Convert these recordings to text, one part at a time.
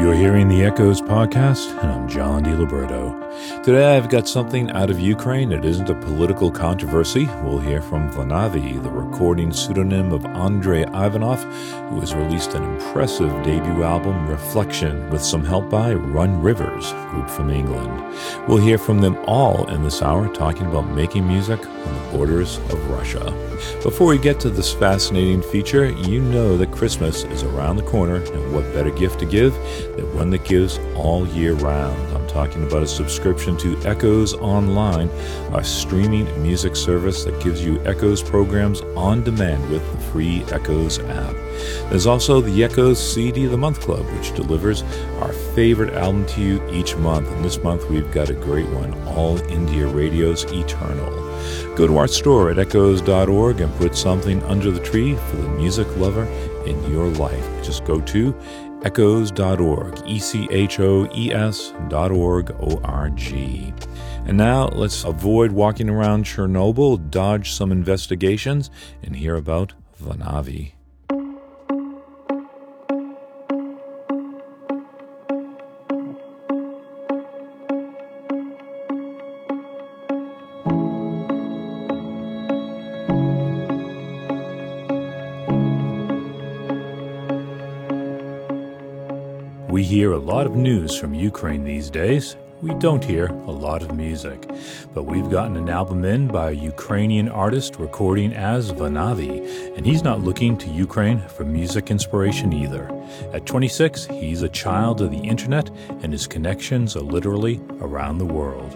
You're hearing the Echoes podcast, and I'm John DiLiberto. Today I've got something out of Ukraine that isn't a political controversy. We'll hear from Vonavi, the recording pseudonym of Andrei Ivanov, who has released an impressive debut album, Reflection, with some help by Run Rivers, group from England. We'll hear from them all in this hour, talking about making music on the borders of Russia. Before we get to this fascinating feature, you know that Christmas is around the corner, and what better gift to give than one that gives all year round? I'm talking about a subscription to Echoes Online, a streaming music service that gives you Echoes programs on demand with the free Echoes app. There's also the Echoes CD of the Month Club, which delivers our favorite album to you each month. And this month we've got a great one All India Radio's Eternal. Go to our store at echoes.org and put something under the tree for the music lover in your life. Just go to echoes.org, E C H O E S.org, O R G. And now let's avoid walking around Chernobyl, dodge some investigations, and hear about Vonavi. Lot of news from Ukraine these days. We don't hear a lot of music, but we've gotten an album in by a Ukrainian artist recording as Vonavi, and he's not looking to Ukraine for music inspiration either. At 26, he's a child of the internet, and his connections are literally around the world.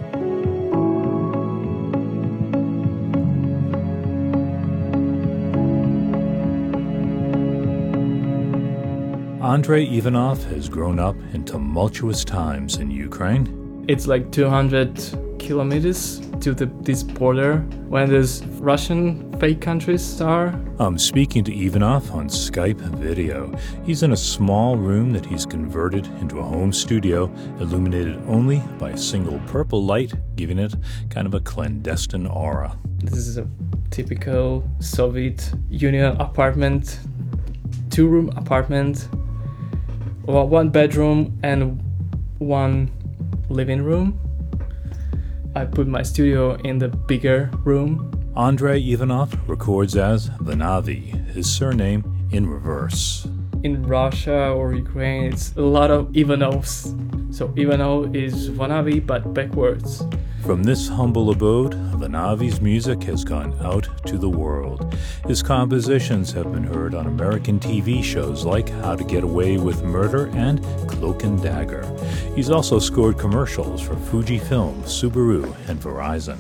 Andrei Ivanov has grown up in tumultuous times in Ukraine. It's like 200 kilometers to the, this border when these Russian fake countries are. I'm speaking to Ivanov on Skype video. He's in a small room that he's converted into a home studio, illuminated only by a single purple light, giving it kind of a clandestine aura. This is a typical Soviet Union apartment, two room apartment, well, one bedroom and one living room. I put my studio in the bigger room. Andrei Ivanov records as Vonavi, his surname in reverse. In Russia or Ukraine, it's a lot of Ivanovs. So Ivanov is Vonavi, but backwards. From this humble abode, Vonavi's music has gone out to the world. His compositions have been heard on American TV shows like How to Get Away with Murder and Cloak and Dagger. He's also scored commercials for Fujifilm, Subaru, and Verizon.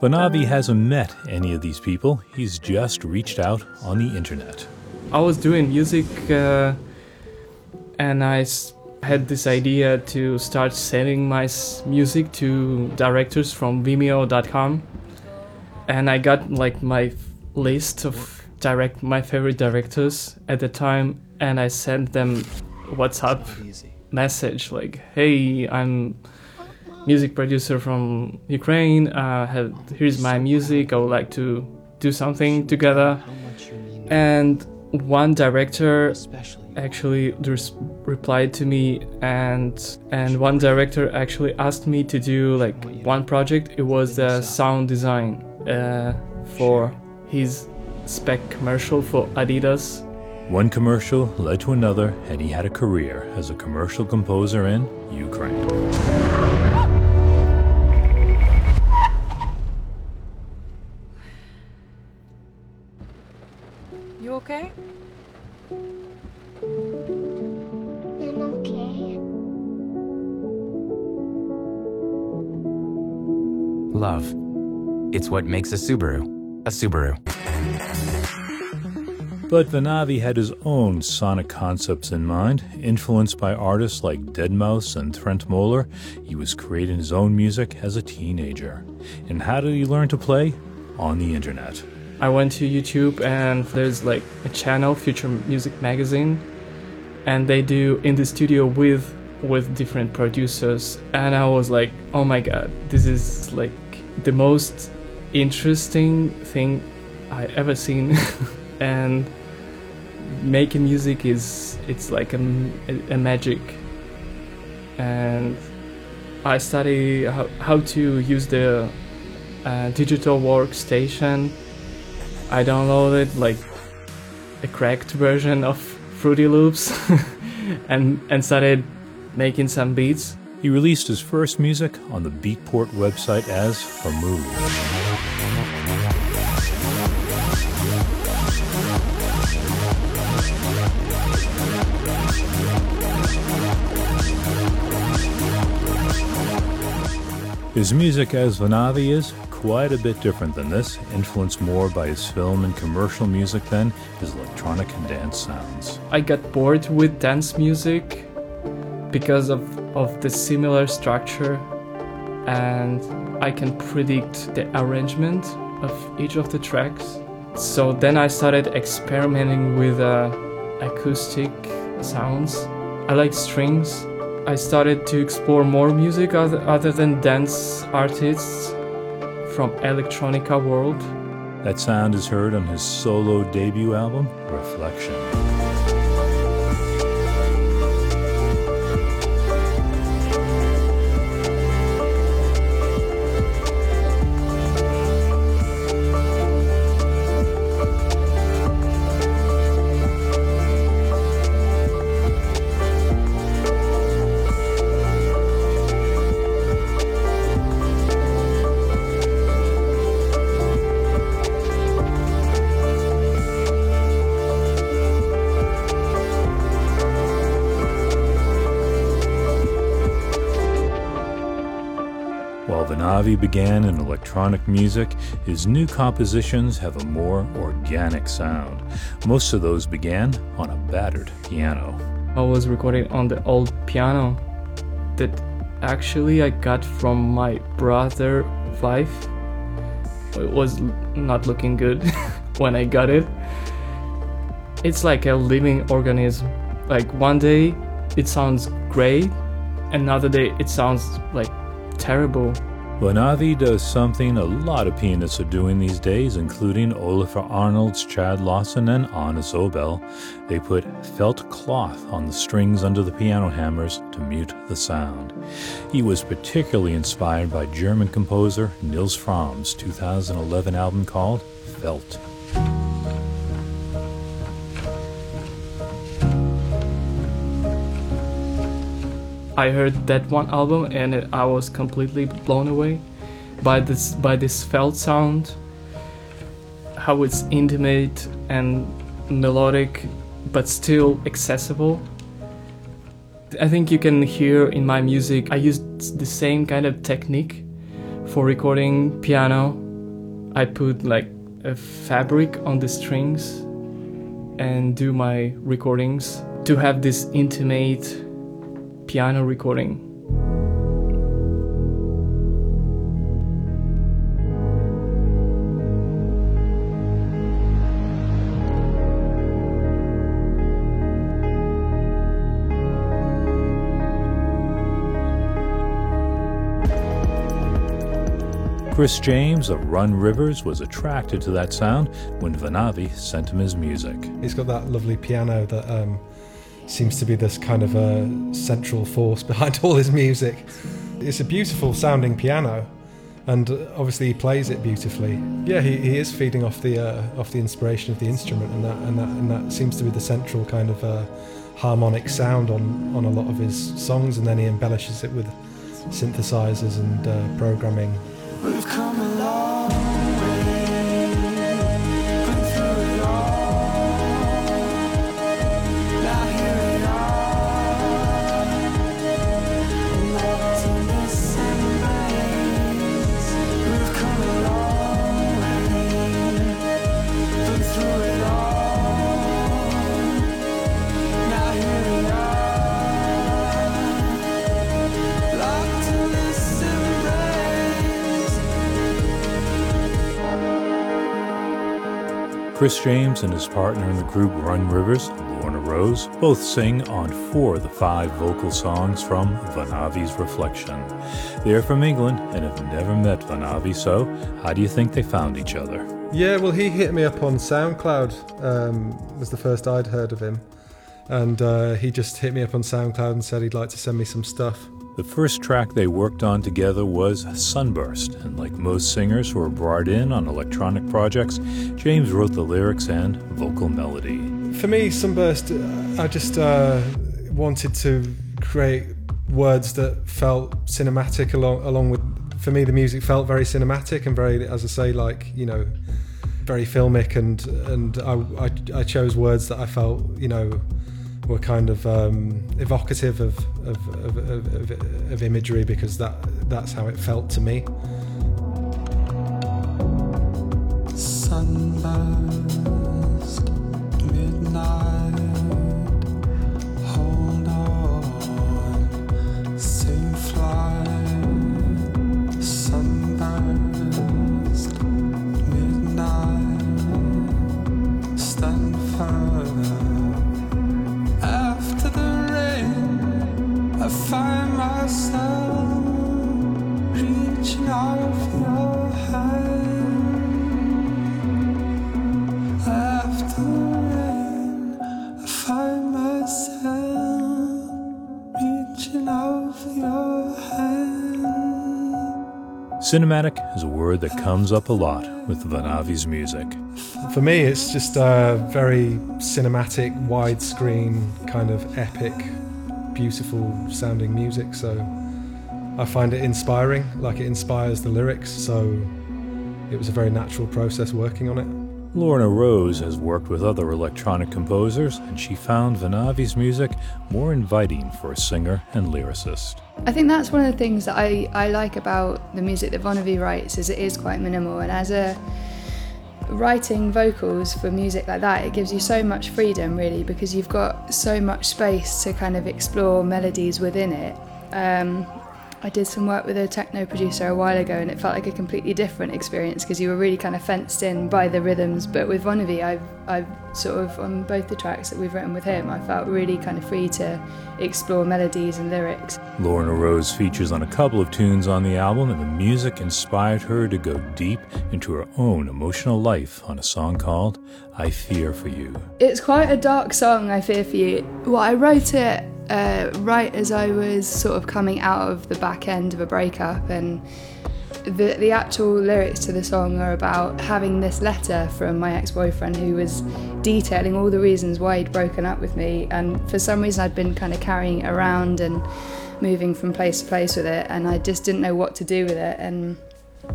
Vonavi hasn't met any of these people, he's just reached out on the internet. I was doing music uh, and I had this idea to start sending my music to directors from Vimeo.com. And I got like my list of direct my favorite directors at the time and I sent them WhatsApp message like, "Hey, I'm music producer from Ukraine. Uh, have, here's my music. I would like to do something together." And one director actually replied to me and and one director actually asked me to do like one project it was the sound design uh, for his spec commercial for adidas One commercial led to another, and he had a career as a commercial composer in Ukraine. What makes a Subaru a Subaru. But Vonavi had his own sonic concepts in mind. Influenced by artists like Deadmau5 and Trentemøller, he was creating his own music as a teenager. And how did he learn to play? On the internet. I went to YouTube and there's like a channel, Future Music Magazine, and they do in the studio with with different producers and I was like, "Oh my god, this is like the most interesting thing I ever seen." and making music is it's like a, a magic and I study how, how to use the uh, digital workstation. I downloaded like a cracked version of Fruity Loops and and started making some beats. He released his first music on the Beatport website as Famoosh. His music as Vonavi is quite a bit different than this, influenced more by his film and commercial music than his electronic and dance sounds. I got bored with dance music because of, of the similar structure and I can predict the arrangement of each of the tracks. So then I started experimenting with uh, acoustic sounds. I like strings I started to explore more music other, other than dance artists from electronica world. That sound is heard on his solo debut album, Reflection. Vonavi began in electronic music, his new compositions have a more organic sound. Most of those began on a battered piano. I was recording on the old piano that actually I got from my brother Vive. It was not looking good when I got it. It's like a living organism. Like one day it sounds great, another day it sounds like terrible. Vonavi does something a lot of pianists are doing these days, including Olafur Arnalds, Chad Lawson, and Anna Zobel. They put felt cloth on the strings under the piano hammers to mute the sound. He was particularly inspired by German composer Nils Frahm's 2011 album called Felt. I heard that one album and I was completely blown away by this by this felt sound, how it's intimate and melodic, but still accessible. I think you can hear in my music I used the same kind of technique for recording piano. I put like a fabric on the strings and do my recordings to have this intimate piano recording. Chris James of Run Rivers was attracted to that sound when Vonavi sent him his music. He's got that lovely piano that um, seems to be this kind of a central force behind all his music. It's a beautiful sounding piano, and obviously he plays it beautifully. Yeah, he, he is feeding off the uh, off the inspiration of the instrument, and that and that and that seems to be the central kind of uh, harmonic sound on on a lot of his songs, and then he embellishes it with synthesizers and uh, programming. Chris James and his partner in the group Run Rivers, Lorna Rose, both sing on four of the five vocal songs from Vonavi's Reflection. They are from England and have never met Vanavi, so how do you think they found each other? Yeah, well, he hit me up on SoundCloud. Um, was the first I'd heard of him, and uh, he just hit me up on SoundCloud and said he'd like to send me some stuff. The first track they worked on together was Sunburst, and like most singers who are brought in on electronic projects, James wrote the lyrics and vocal melody. For me, Sunburst, I just uh, wanted to create words that felt cinematic along along with. For me, the music felt very cinematic and very, as I say, like you know, very filmic, and and I, I, I chose words that I felt you know were kind of um, evocative of of, of, of, of imagery because that that's how it felt to me. Sunburst, Cinematic is a word that comes up a lot with Vonavi's music. For me, it's just a very cinematic, widescreen, kind of epic, beautiful sounding music. So I find it inspiring, like it inspires the lyrics. So it was a very natural process working on it. Lorna Rose has worked with other electronic composers, and she found Vonavi's music more inviting for a singer and lyricist. I think that's one of the things that I, I like about the music that Vonavi writes is it is quite minimal and as a writing vocals for music like that it gives you so much freedom really because you've got so much space to kind of explore melodies within it. Um, I did some work with a techno producer a while ago and it felt like a completely different experience because you were really kind of fenced in by the rhythms but with Vonavi I've, I've sort of on both the tracks that we've written with him I felt really kind of free to explore melodies and lyrics. Lorna Rose features on a couple of tunes on the album, and the music inspired her to go deep into her own emotional life on a song called I Fear for You. It's quite a dark song, I Fear for You. Well, I wrote it uh, right as I was sort of coming out of the back end of a breakup, and the, the actual lyrics to the song are about having this letter from my ex boyfriend who was detailing all the reasons why he'd broken up with me. And for some reason, I'd been kind of carrying it around and moving from place to place with it, and I just didn't know what to do with it. And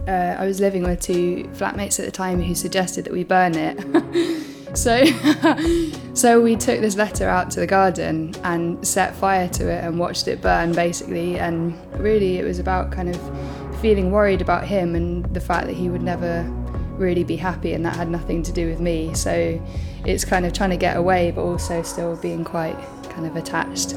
uh, I was living with two flatmates at the time who suggested that we burn it. so, so we took this letter out to the garden and set fire to it and watched it burn, basically. And really, it was about kind of feeling worried about him and the fact that he would never really be happy, and that had nothing to do with me. So, it's kind of trying to get away, but also still being quite kind of attached.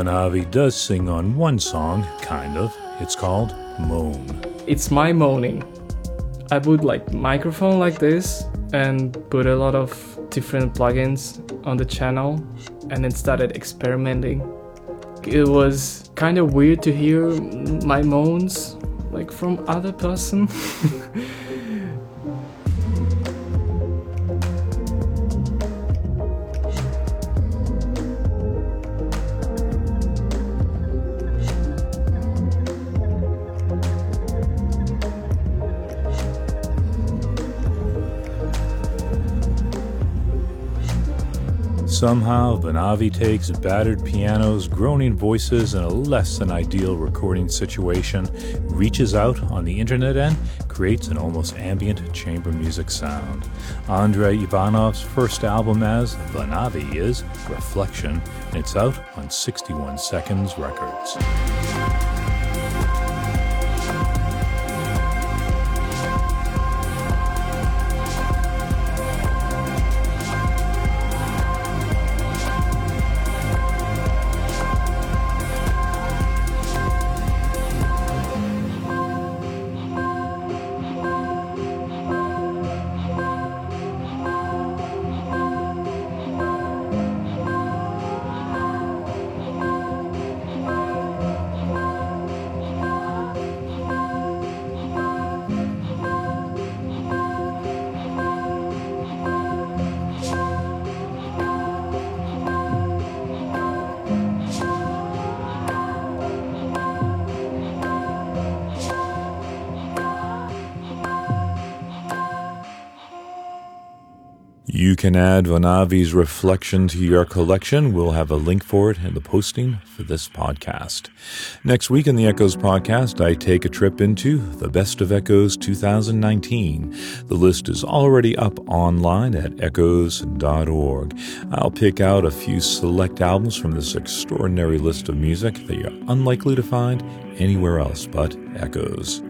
Vonavi does sing on one song, kind of. It's called Moan. It's my moaning. I put like microphone like this and put a lot of different plugins on the channel and then started experimenting. It was kind of weird to hear my moans like from other person. Somehow, Vonavi takes battered pianos, groaning voices, and a less than ideal recording situation, reaches out on the internet, and creates an almost ambient chamber music sound. Andrei Ivanov's first album as Vonavi is Reflection, and it's out on 61 Seconds Records. You can add Vonavi's reflection to your collection. We'll have a link for it in the posting for this podcast. Next week in the Echoes podcast, I take a trip into the Best of Echoes 2019. The list is already up online at echoes.org. I'll pick out a few select albums from this extraordinary list of music that you're unlikely to find anywhere else but Echoes.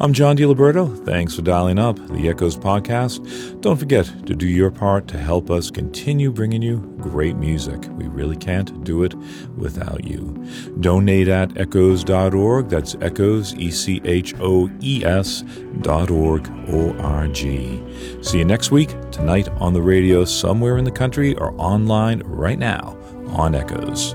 I'm John DiLiberto. Thanks for dialing up the Echoes podcast. Don't forget to do your part to help us continue bringing you great music. We really can't do it without you. Donate at echoes.org. That's echoes, E C H O E S dot org, O R G. See you next week, tonight on the radio somewhere in the country or online right now on Echoes.